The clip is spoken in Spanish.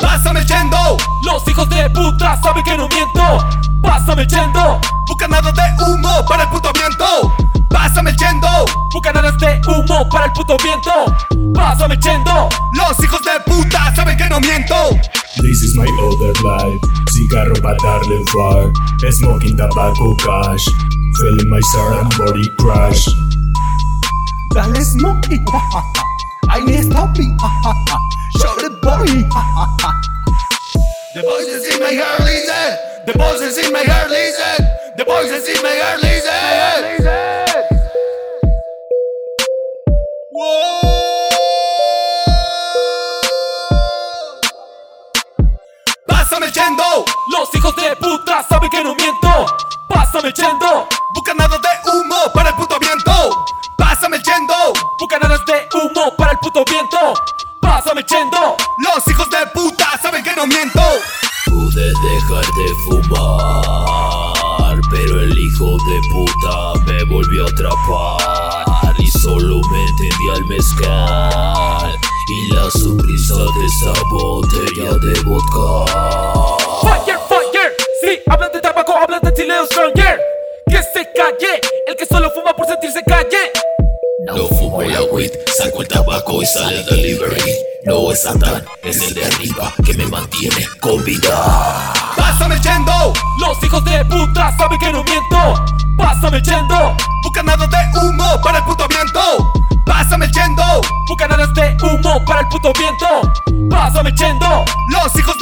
Pásame yendo, Los hijos de puta saben que no miento. Pásame yendo, nada de humo para el puto viento. Pásame yendo, nada de humo para el puto viento. Pásame yendo, los hijos de puta saben que no miento. This is my other life. Cigarro para darle fire. Smoking tobacco cash. Feeling my soul and body crash. Dale smoking, I need stopping. The voices in my heart listen. The voices in my heart listen. The voices in my heart listen. Pásame yendo, los hijos de puta saben que no miento. Pásame yendo, nada de Los hijos de puta saben que no miento. Pude dejar de fumar, pero el hijo de puta me volvió a atrapar y solo me entendí al mezcal y la sonrisa de esa botella de vodka. Fire, fire, sí, hablan de tabaco, hablan de chileo stronger. Que se calle, el que solo fuma por sentirse calle. No fumo la weed, saco el tabaco y sale el delivery. No es Satan, es el de arriba que me mantiene con vida. Pásame yendo, los hijos de puta saben que no miento. Pásame yendo, nada de humo para el puto viento. Pásame yendo, nada de humo para el puto viento. Pásame yendo, los hijos